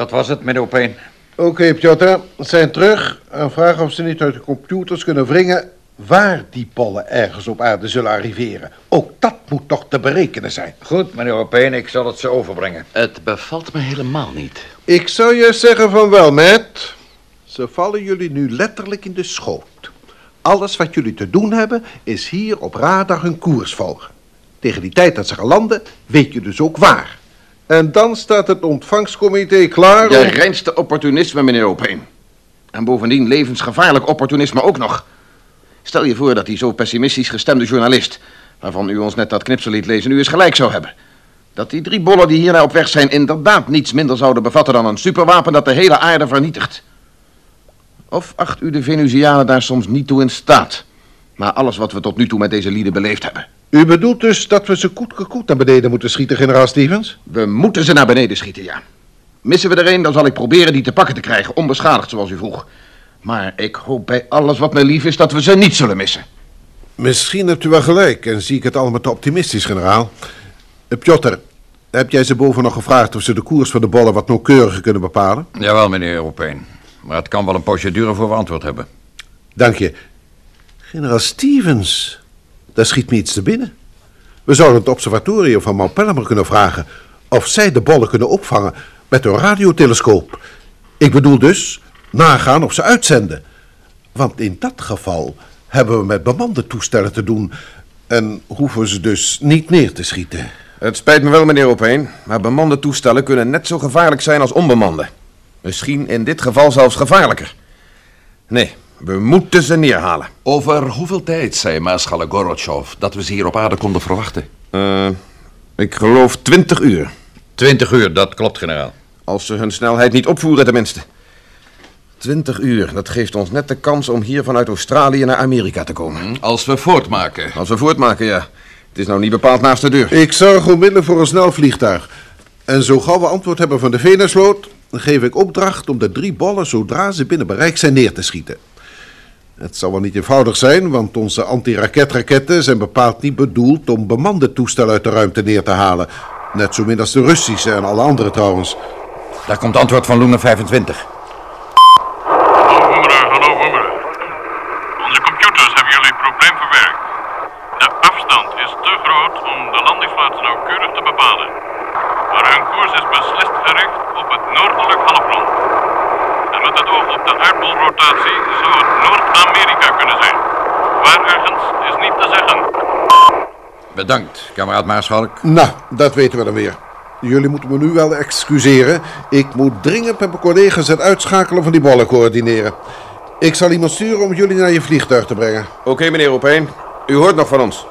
Dat was het, meneer Opeen. Oké, Piotr, zijn terug en vragen of ze niet uit de computers kunnen wringen waar die pollen ergens op aarde zullen arriveren. Ook dat moet toch te berekenen zijn. Goed, meneer Opeen, ik zal het ze overbrengen. Het bevalt me helemaal niet. Ik zou je zeggen van wel, Matt. Ze vallen jullie nu letterlijk in de schoot. Alles wat jullie te doen hebben, is hier op radar hun koers volgen. Tegen die tijd dat ze gaan landen, weet je dus ook waar. En dan staat het ontvangstcomité klaar Je om... reinste opportunisme, meneer Opeen. En bovendien levensgevaarlijk opportunisme ook nog. Stel je voor dat die zo pessimistisch gestemde journalist... waarvan u ons net dat knipsel liet lezen, nu eens gelijk zou hebben. Dat die drie bollen die hiernaar op weg zijn... inderdaad niets minder zouden bevatten dan een superwapen... dat de hele aarde vernietigt. Of acht u de Venusianen daar soms niet toe in staat... maar alles wat we tot nu toe met deze lieden beleefd hebben... U bedoelt dus dat we ze koet naar beneden moeten schieten, generaal Stevens? We moeten ze naar beneden schieten, ja. Missen we er een, dan zal ik proberen die te pakken te krijgen, onbeschadigd zoals u vroeg. Maar ik hoop bij alles wat mij lief is dat we ze niet zullen missen. Misschien hebt u wel gelijk en zie ik het allemaal te optimistisch, generaal. Eh, Piotr, heb jij ze boven nog gevraagd of ze de koers van de bollen wat nauwkeuriger kunnen bepalen? Jawel, meneer Opeen. Maar het kan wel een poosje duren voor we antwoord hebben. Dank je. Generaal Stevens, daar schiet me iets te binnen. We zouden het observatorium van Mount kunnen vragen of zij de bollen kunnen opvangen met hun radiotelescoop. Ik bedoel dus nagaan of ze uitzenden. Want in dat geval hebben we met bemande toestellen te doen en hoeven ze dus niet neer te schieten. Het spijt me wel, meneer Opeen, maar bemande toestellen kunnen net zo gevaarlijk zijn als onbemande. Misschien in dit geval zelfs gevaarlijker. Nee, we moeten ze neerhalen. Over hoeveel tijd, zei Maarschalk Gorotjov, dat we ze hier op aarde konden verwachten? Eh, ik geloof 20 uur. Twintig uur, dat klopt, generaal. Als ze hun snelheid niet opvoeren, tenminste. 20 uur, dat geeft ons net de kans om hier vanuit Australië naar Amerika te komen. Als we voortmaken. Als we voortmaken, ja. Het is nou niet bepaald naast de deur. Ik zorg onmiddellijk voor een snel vliegtuig. En zo gauw we antwoord hebben van de Venusvloot, dan geef ik opdracht om de drie bollen zodra ze binnen bereik zijn neer te schieten. Het zal wel niet eenvoudig zijn, want onze anti-raketraketten zijn bepaald niet bedoeld om bemande toestellen uit de ruimte neer te halen. Net zo min als de Russische en alle andere trouwens. Daar komt antwoord van Luna 25. Hallo Hoemera, hallo Hoemera. Onze computers hebben jullie probleem verwerkt. De afstand is te groot om de landingsplaats nauwkeurig te bepalen. Maar hun koers is beslist gericht op het noordelijk halfrond. En met het oog op de aardbolrotatie zou het Noord-Amerika kunnen zijn. Waar ergens is niet te zeggen. Bedankt, kameraad Maarschalk. Nou, dat weten we dan weer. Jullie moeten me nu wel excuseren. Ik moet dringend met mijn collega's het uitschakelen van die bollen coördineren. Ik zal iemand sturen om jullie naar je vliegtuig te brengen. Oké, meneer Opeen. U hoort nog van ons.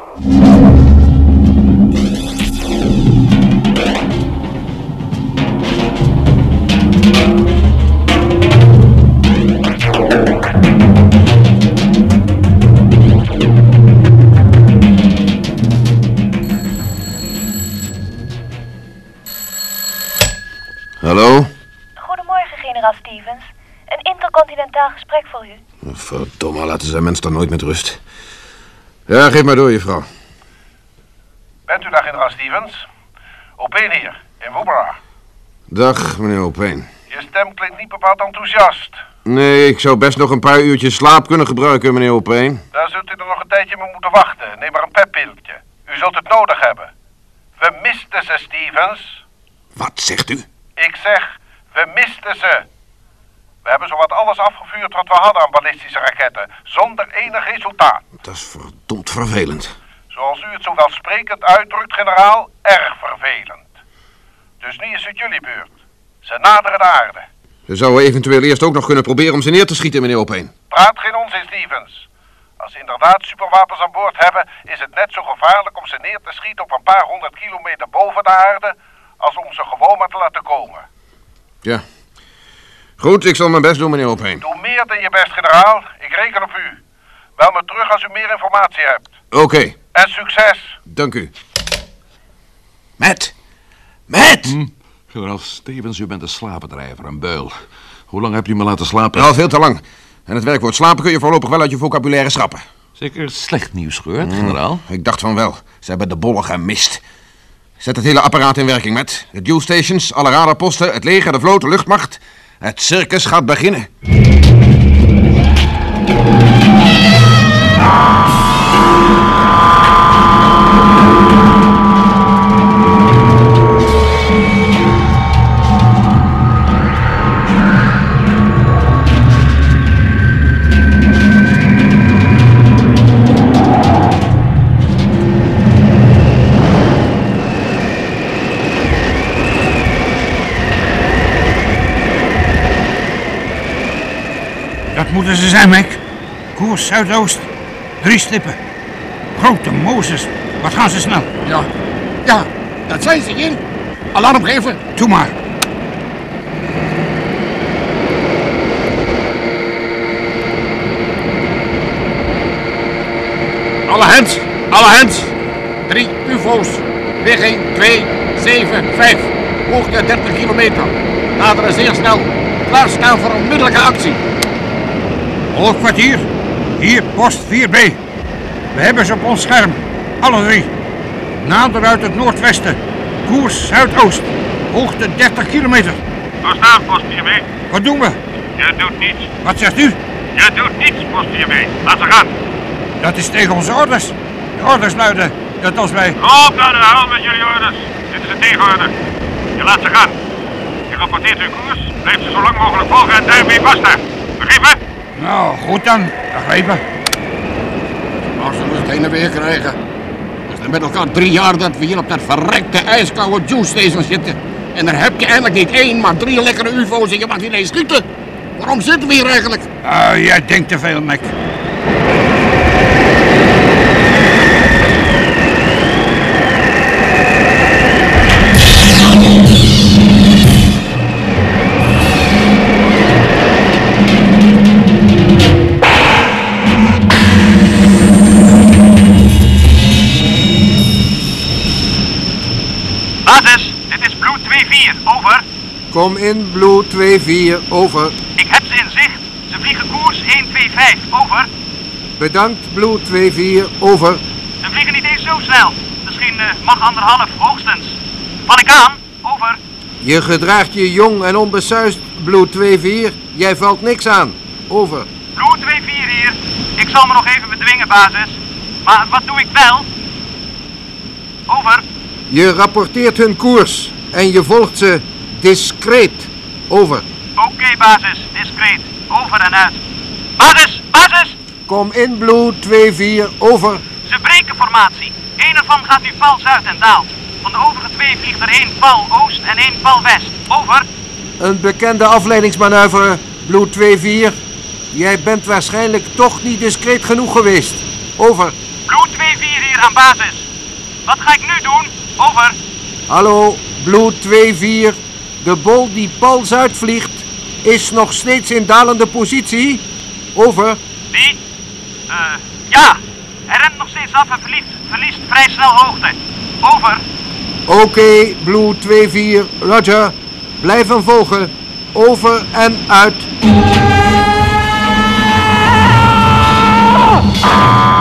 Een intercontinentaal gesprek voor u. Verdomme, laten ze mensen dan nooit met rust. Ja, geef maar door, juffrouw. Bent u daar, generaal Stevens? Opeen hier, in Woebera. Dag, meneer Opeen. Je stem klinkt niet bepaald enthousiast. Nee, ik zou best nog een paar uurtjes slaap kunnen gebruiken, meneer Opeen. Daar zult u er nog een tijdje mee moeten wachten. Neem maar een peppiltje. U zult het nodig hebben. We misten ze, Stevens. Wat zegt u? Ik zeg, we misten ze. We hebben zowat alles afgevuurd wat we hadden aan ballistische raketten, zonder enig resultaat. Dat is verdomd vervelend. Zoals u het zo welsprekend uitdrukt, generaal, erg vervelend. Dus nu is het jullie beurt. Ze naderen de aarde. We zouden eventueel eerst ook nog kunnen proberen om ze neer te schieten, meneer Opeen. Praat geen onzin, Stevens. Als ze inderdaad superwapens aan boord hebben, is het net zo gevaarlijk om ze neer te schieten op een paar honderd kilometer boven de aarde, als om ze gewoon maar te laten komen. Ja. Goed, ik zal mijn best doen, meneer Opeen. Doe meer dan je best, generaal. Ik reken op u. Bel me terug als u meer informatie hebt. Oké, En succes! dank u. Matt! Matt! Generaal Stevens, u bent een slapendrijver, een beul. Hoe lang hebt u me laten slapen? Al veel te lang. En het werkwoord slapen kun je voorlopig wel uit je vocabulaire schrappen. Zeker slecht nieuws gehoord, generaal. Ik dacht van wel. Ze hebben de bollen gemist. Zet het hele apparaat in werking, met. De dual stations, alle radarposten, het leger, de vloot, de luchtmacht. Het circus gaat beginnen. Moeten ze zijn, Mac. Koers zuidoost. Drie stippen. Grote Mozes. Wat gaan ze snel? Ja, ja, dat zijn ze, Jin. Alarm geven. Doe maar. Alle hands, alle hands. Drie UFO's. Rigging 2, 7, 5. Hoogte 30 kilometer. Naderen zeer snel. Klaarstaan voor onmiddellijke actie. Hoofdkwartier. Hier, post 4B. We hebben ze op ons scherm. Alle drie. Nader uit het noordwesten. Koers zuidoost. Hoogte 30 kilometer. Verstaan, post 4B. Wat doen we? Je doet niets. Wat zegt u? Je doet niets, post 4B. Laat ze gaan. Dat is tegen onze orders. De orders luiden dat als wij... Op naar de hel met jullie orders. Dit is een tegenorde. Je laat ze gaan. Je rapporteert uw koers, blijft ze zo lang mogelijk volgen en daarmee basta. Begrepen? Nou, goed dan. Begrepen. Zullen we het heen en weer krijgen? Het is nu met elkaar drie jaar dat we hier op dat verrekte ijskoude juice station zitten. En dan heb je eigenlijk niet één, maar drie lekkere ufo's en je mag niet eens schieten. Waarom zitten we hier eigenlijk? Ah, jij denkt te veel, Mac. Kom in, Blue 2-4, over. Ik heb ze in zicht. Ze vliegen koers 125, over. Bedankt, Blue 2-4, over. Ze vliegen niet eens zo snel. Misschien eh, mag anderhalf, hoogstens. Val ik aan, over. Je gedraagt je jong en onbesuist, Blue 2-4. Jij valt niks aan, over. Blue 2-4 hier. Ik zal me nog even bedwingen, basis. Maar wat doe ik wel? Over. Je rapporteert hun koers en je volgt ze discreet, over. Oké, basis. Discreet. Over en uit. Basis, basis. Kom in, Blue 2-4, over. Ze breken formatie. Eén ervan gaat nu pal zuid en daalt. Van de overige twee vliegt er één pal oost en één pal west. Over. Een bekende afleidingsmanoeuvre, Blue 2-4. Jij bent waarschijnlijk toch niet discreet genoeg geweest, over. Blue 2-4 hier aan basis. Wat ga ik nu doen? Over. Hallo, Blue 2-4. De bol die pal zuid vliegt is nog steeds in dalende positie, over. Die? Eh, ja. Hij rent nog steeds af en verliest, verliest vrij snel hoogte. Over. Oké, Blue 2-4, Roger. Blijf hem volgen. Over en uit. Hallo?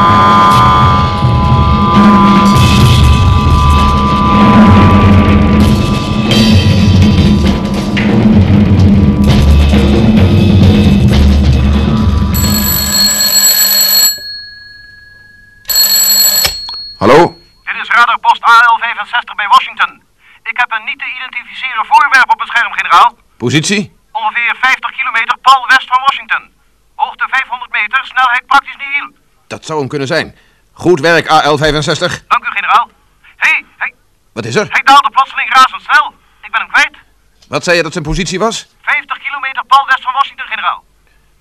Positie? Ongeveer 50 kilometer pal west van Washington. Hoogte 500 meter, snelheid praktisch nihil. Dat zou hem kunnen zijn. Goed werk, AL65. Dank u, generaal. Hé, hey, hij, Wat is er? hij daalde plotseling razendsnel. Ik ben hem kwijt. Wat zei je dat zijn positie was? 50 kilometer pal west van Washington, generaal.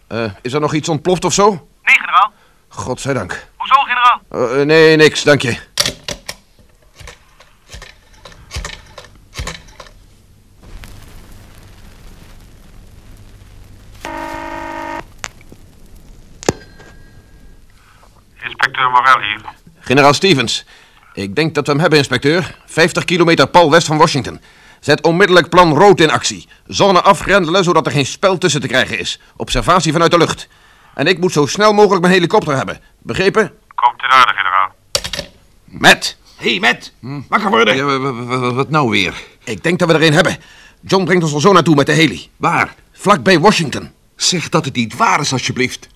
Eh, is er nog iets ontploft of zo? Nee, generaal. Godzijdank. Hoezo, generaal? Eh, nee, niks, dank je. Inspecteur Morel hier. Generaal Stevens. Ik denk dat we hem hebben, inspecteur. 50 kilometer pal west van Washington. Zet onmiddellijk plan rood in actie. Zone afgrendelen, zodat er geen spel tussen te krijgen is. Observatie vanuit de lucht. En ik moet zo snel mogelijk mijn helikopter hebben. Begrepen? Komt in orde, generaal. Met. Hé, hey, Matt. Wakker worden. Ja, wa- wa- wa- wat nou weer? Ik denk dat we er een hebben. John brengt ons er zo naartoe met de heli. Waar? Vlak bij Washington. Zeg dat het niet waar is, alsjeblieft.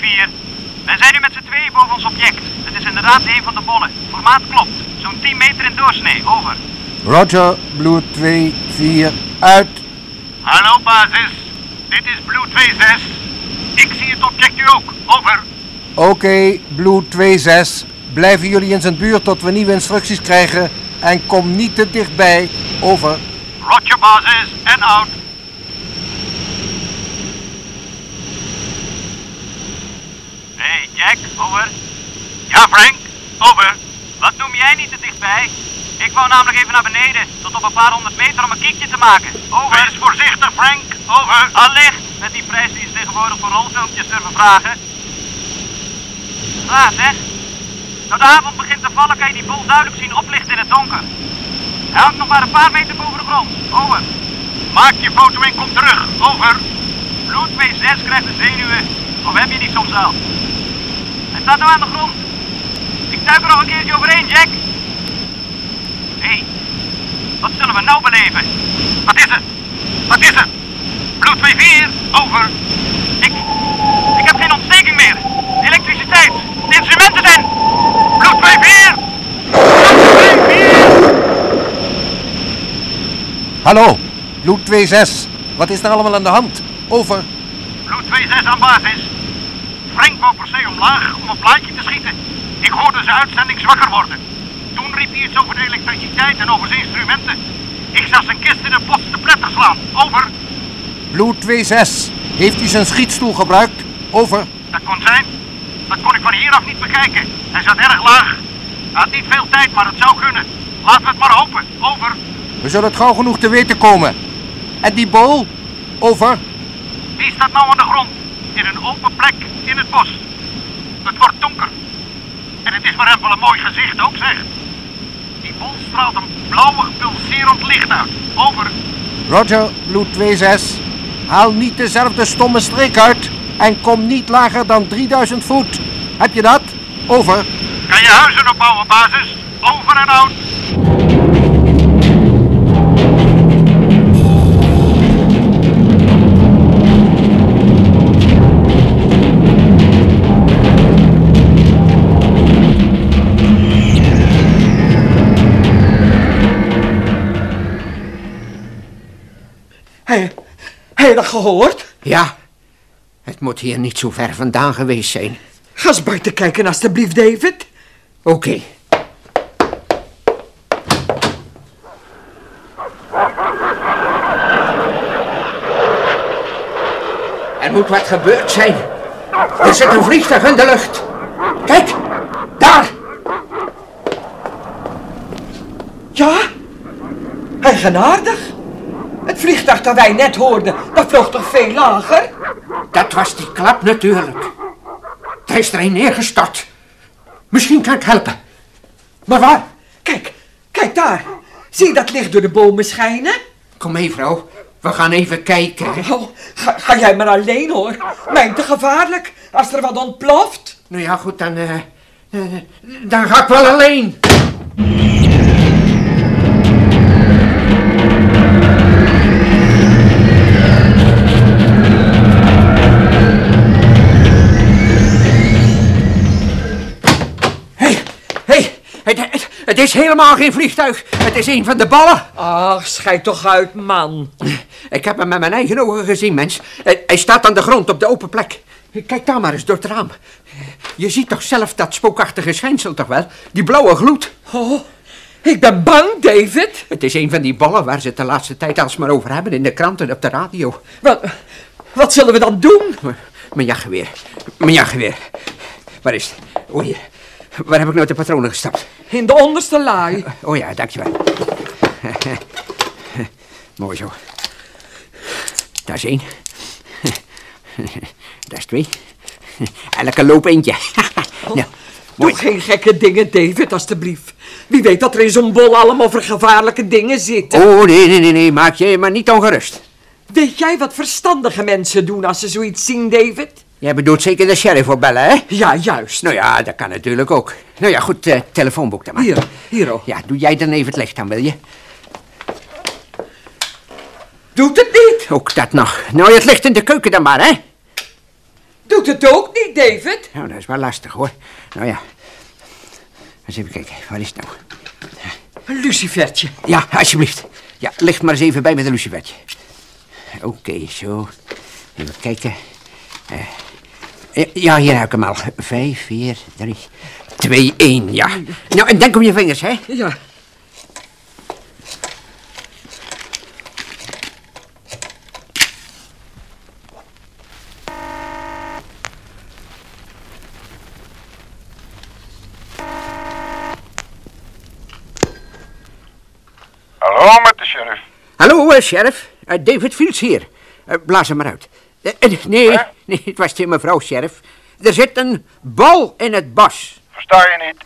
Dit is Blue 24. Wij zijn nu met z'n tweeën boven ons object. Het is inderdaad een van de bollen. Formaat klopt. Zo'n 10 meter in doorsnee. Over. Roger, Blue 2, 4, uit. Hallo basis, dit is Blue 26. Ik zie het object nu ook. Over. Oké, Blue 26. Blijven jullie in zijn buurt tot we nieuwe instructies krijgen. En kom niet te dichtbij. Over. Roger basis en out. Hey Jack, over. Ja Frank, over. Wat noem jij niet te dichtbij? Ik wou namelijk even naar beneden, tot op een paar honderd meter om een kiekje te maken. Over. Wees voorzichtig Frank, over. Allicht, met die prijs die je tegenwoordig voor rolfilmpjes durven vragen. Ah, zeg. Nou de avond begint te vallen, kan je die bol duidelijk zien oplichten in het donker. Hij hangt nog maar een paar meter boven de grond. Over. Maak je foto en kom terug, over. Bloed 26 krijgt de zenuwen. Of heb je die soms al? Staat nou aan de grond. Ik duik er nog een keertje overheen, Jack. Hé, hey, wat zullen we nou beleven? Wat is het? Wat is het? Bloed 24, over. Ik, ik heb geen ontsteking meer. Elektriciteit. De instrumenten zijn. Bloed 24! Hallo, Blue 26. Wat is er allemaal aan de hand? Over. Bloed 26 aan basis. Frank wou per se omlaag om een plaatje te schieten. Ik hoorde zijn uitzending zwakker worden. Toen riep hij iets over de elektriciteit en over zijn instrumenten. Ik zag zijn kist in een bos te pletter slaan. Over. Blue 26. Heeft u zijn schietstoel gebruikt? Over. Dat kon zijn. Dat kon ik van hieraf niet bekijken. Hij zat erg laag. Hij had niet veel tijd, maar het zou kunnen. Laten we het maar hopen. Over. We zullen het gauw genoeg te weten komen. En die bol? Over. Die staat nou aan de grond. In een open plek in het bos. Het wordt donker. En het is voor hem wel een mooi gezicht ook, zeg. Die bol straalt een blauwig pulserend licht uit. Over. Roger, Blue 26. Haal niet dezelfde stomme streek uit. En kom niet lager dan 3000 voet. Heb je dat? Over. Kan je huizen opbouwen, basis? Over en out. Dat gehoord? Ja, het moet hier niet zo ver vandaan geweest zijn. Ga eens buiten kijken, alstublieft, David. Oké. Er moet wat gebeurd zijn. Er zit een vliegtuig in de lucht. Kijk, daar. Ja? Eigenaardig. Vliegtuig dat wij net hoorden, dat vloog toch veel lager? Dat was die klap natuurlijk. Hij is er een neergestort. Misschien kan ik helpen. Maar waar? Kijk, kijk daar. Zie je dat licht door de bomen schijnen? Kom mee, vrouw. We gaan even kijken. Oh, ga, ga jij maar alleen hoor. Mij te gevaarlijk als er wat ontploft. Nou ja, goed, dan, eh, eh, dan ga ik wel alleen. Het, het, het is helemaal geen vliegtuig. Het is een van de ballen. Ach, schijt toch uit, man. Ik heb hem met mijn eigen ogen gezien, mens. Hij, hij staat aan de grond op de open plek. Kijk daar maar eens door het raam. Je ziet toch zelf dat spookachtige schijnsel toch wel? Die blauwe gloed. Oh, ik ben bang, David. Het is een van die ballen waar ze het de laatste tijd alsmaar over hebben in de kranten en op de radio. Wat, Wat zullen we dan doen? Mijn jachtgeweer. Mijn jachtgeweer. Waar is het? O, hier. Waar heb ik nou de patronen gestapt? In de onderste laai. Oh ja, dankjewel. Mooi zo. Dat is één. Dat is twee. Elke loop eentje. nou, Doe geen gekke dingen, David, alstublieft. Wie weet dat er in zo'n bol allemaal voor gevaarlijke dingen zitten. Oh, nee, nee, nee, nee. Maak je maar niet ongerust. Weet jij wat verstandige mensen doen als ze zoiets zien, David? Jij bedoelt zeker de sheriff opbellen, hè? Ja, juist. Nou ja, dat kan natuurlijk ook. Nou ja, goed, eh, telefoonboek dan maar. Hier, hier ook. Ja, doe jij dan even het licht aan, wil je? Doet het niet? Ook dat nog. Nou, het licht in de keuken dan maar, hè? Doet het ook niet, David? Nou, dat is wel lastig, hoor. Nou ja. Eens even kijken, waar is het nou? Een lucifertje. Ja, alsjeblieft. Ja, licht maar eens even bij met een lucifertje. Oké, zo. Even kijken. Eh, ja, hier heb ik hem al. Vijf, vier, drie, twee, één, ja. Nou, en denk om je vingers, hè? Ja. Hallo met de sheriff. Hallo, eh, sheriff. Eh, David Fields hier. Eh, blaas hem maar uit. Eh, eh, nee, nee, het was geen mevrouw, sheriff. Er zit een bal in het bos. Versta je niet?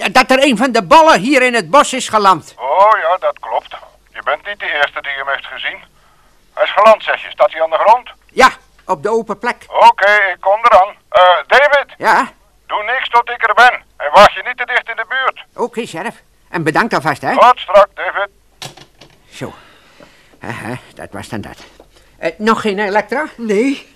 Eh, Dat er een van de ballen hier in het bos is geland. Oh ja, dat klopt. Je bent niet de eerste die hem heeft gezien. Hij is geland, zeg je. Staat hij aan de grond? Ja, op de open plek. Oké, ik kom eraan. David, Ja, doe niks tot ik er ben. En wacht je niet te dicht in de buurt. oké, sheriff. En bedankt alvast, hè. Tot strak, David. Zo. Aha, dat was dan dat. Eh, nog geen elektra? Nee.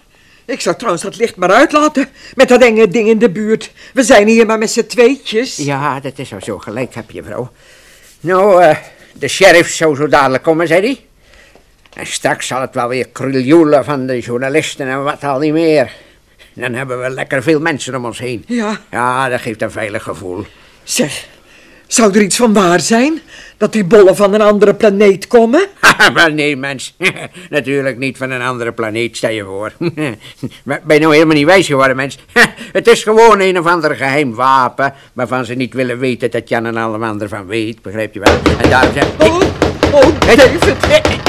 Ik zou trouwens dat licht maar uitlaten. Met dat enge ding in de buurt. We zijn hier maar met z'n tweetjes. Ja, dat is wel zo. Gelijk heb je, vrouw. Nou, eh, de sheriff zou zo dadelijk komen, zei hij. En straks zal het wel weer kruljoelen van de journalisten en wat al niet meer. Dan hebben we lekker veel mensen om ons heen. Ja. Ja, dat geeft een veilig gevoel. Zeg, zou er iets van waar zijn? Dat die bollen van een andere planeet komen? Wel nee, mens. Natuurlijk niet van een andere planeet, stel je voor. Ben je nou helemaal niet wijs geworden, mens? Het is gewoon een of ander geheim wapen... waarvan ze niet willen weten dat Jan en alle ander van weet, begrijp je wel? En daarom zeg Oh, oh, David.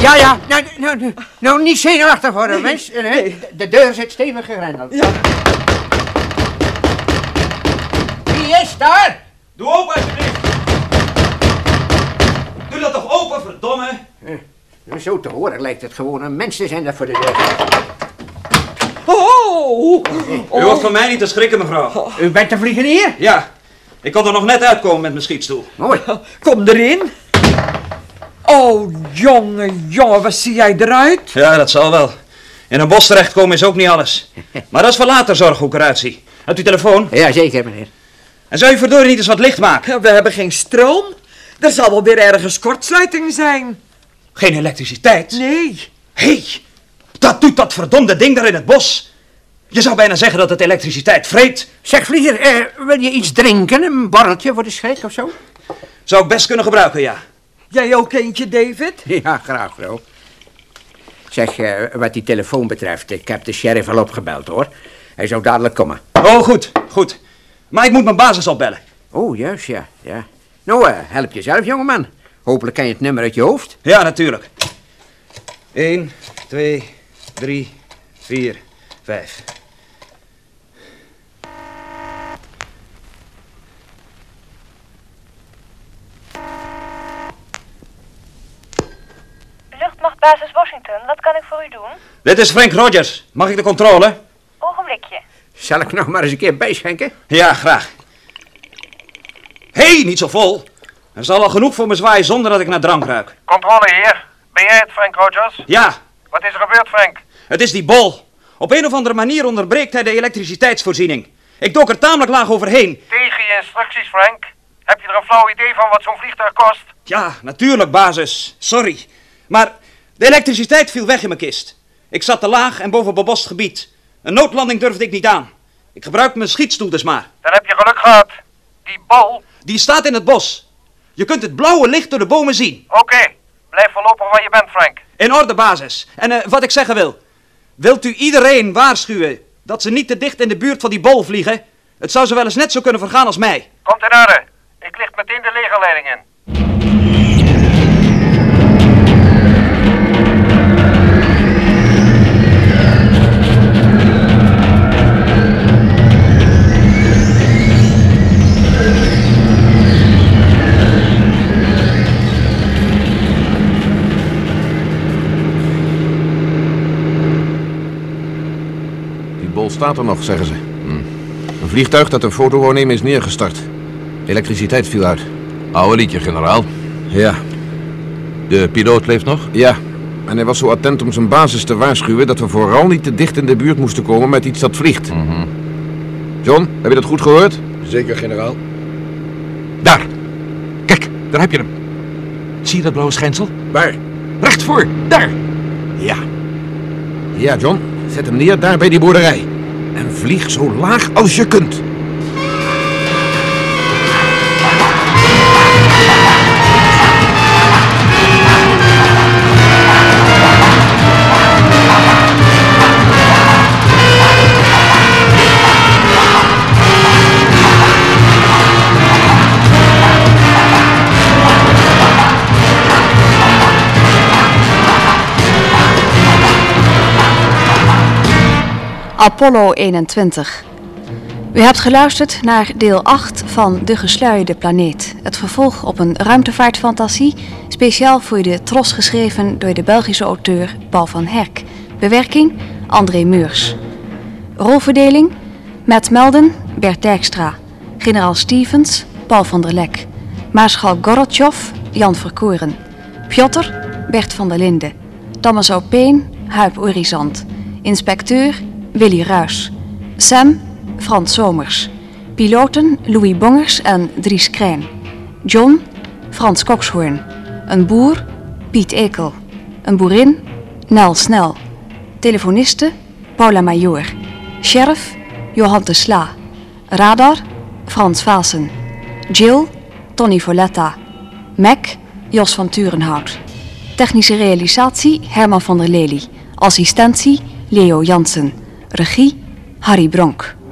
Ja, ja, nou, nou, nou, nou niet zenuwachtig worden, mens. Nee. De, de deur zit stevig gegrendeld. Ja. Wie is daar? Doe open, alsjeblieft. Doe dat toch open, verdomme. Nou, Zo te horen lijkt het gewoon een mens te zijn dat voor de deur. Oh, U hoeft van mij niet te schrikken, mevrouw. U bent de vliegenier? Ja, ik kon er nog net uitkomen met mijn schietstoel. Mooi. kom erin. Oh, jongen, jongen, wat zie jij eruit? Ja, dat zal wel. In een bos terechtkomen is ook niet alles. Maar dat is voor later zorg hoe ik eruit zie. Hebt u telefoon? Ja, zeker, meneer. En zou je verdorie niet eens wat licht maken? We hebben geen stroom. Er zal wel weer ergens kortsluiting zijn. Geen elektriciteit? Nee. Hé, hey, dat doet dat verdomde ding daar in het bos. Je zou bijna zeggen dat het elektriciteit vreet. Zeg, vlieger, eh, wil je iets drinken? Een borreltje voor de schrik of zo? Zou ik best kunnen gebruiken, ja. Jij ook eentje, David? Ja, graag, vrouw. Zeg, eh, wat die telefoon betreft, ik heb de sheriff al opgebeld, hoor. Hij zou dadelijk komen. Oh, goed, goed. Maar ik moet mijn basis opbellen. Oh, juist, ja, ja. Nou, eh, help jezelf, jongeman. Hopelijk ken je het nummer uit je hoofd. Ja, natuurlijk. 1, 2, 3, 4, 5. Luchtmachtbasis Washington, wat kan ik voor u doen? Dit is Frank Rogers. Mag ik de controle? Ogenblikje. Zal ik nog maar eens een keer bijschenken? Ja, graag. Hé, hey, niet zo vol. Er zal al genoeg voor me zwaaien zonder dat ik naar drank ruik. Controle hier. Ben jij het, Frank Rogers? Ja, Wat is er gebeurd, Frank? het is die bol. Op een of andere manier onderbreekt hij de elektriciteitsvoorziening. Ik dook er tamelijk laag overheen. Tegen je instructies, Frank. Heb je er een flauw idee van wat zo'n vliegtuig kost? Ja, natuurlijk, basis. Sorry. Maar de elektriciteit viel weg in mijn kist. Ik zat te laag en boven bebost gebied. Een noodlanding durfde ik niet aan. Ik gebruik mijn schietstoel dus maar. Dan heb je geluk gehad. Die bal? Die staat in het bos. Je kunt het blauwe licht door de bomen zien. Oké. Blijf voorlopig waar je bent, Frank. In orde, basis. En eh, wat ik zeggen wil. Wilt u iedereen waarschuwen dat ze niet te dicht in de buurt van die bol vliegen? Het zou ze wel eens net zo kunnen vergaan als mij. Komt in orde. Ik licht meteen de legerleiding in. Bol staat er nog, zeggen ze. Hm. Een vliegtuig dat een foto wou nemen is neergestart. Elektriciteit viel uit. Oude liedje, generaal. Ja. De piloot leeft nog? Ja. En hij was zo attent om zijn basis te waarschuwen dat we vooral niet te dicht in de buurt moesten komen met iets dat vliegt. John, heb je dat goed gehoord? Zeker, generaal. Daar. Kijk, daar heb je hem. Zie je dat blauwe schijnsel? Waar? Recht voor, daar. Ja. Ja, John. Zet hem neer daar bij die boerderij. En vlieg zo laag als je kunt. Apollo 21. U hebt geluisterd naar deel 8 van De Gesluierde Planeet. Het vervolg op een ruimtevaartfantasie, speciaal voor de Tros geschreven door de Belgische auteur Paul van Herk. Bewerking André Meurs. Rolverdeling Matt Melden, Bert Dijkstra. Generaal Stevens, Paul van der Lek. Maarschalk Gorotjov, Jan Verkoren. Piotr, Bert van der Linden. Thomas Opeen, Huip Orizant. Inspecteur, Willy Ruis. Sam, Frans Somers. Piloten Louis Bongers en Dries Krijn. John, Frans Kokshoorn. Een boer, Piet Ekel. Een boerin, Nel Snel. Telefoniste, Paula Major. Sheriff, Johan de Sla. Radar, Frans Vaassen. Jill, Tony Voletta. Mac, Jos van Turenhout. Technische realisatie, Herman van der Lely. Assistentie, Leo Jansen. Regie, Harry Bronk.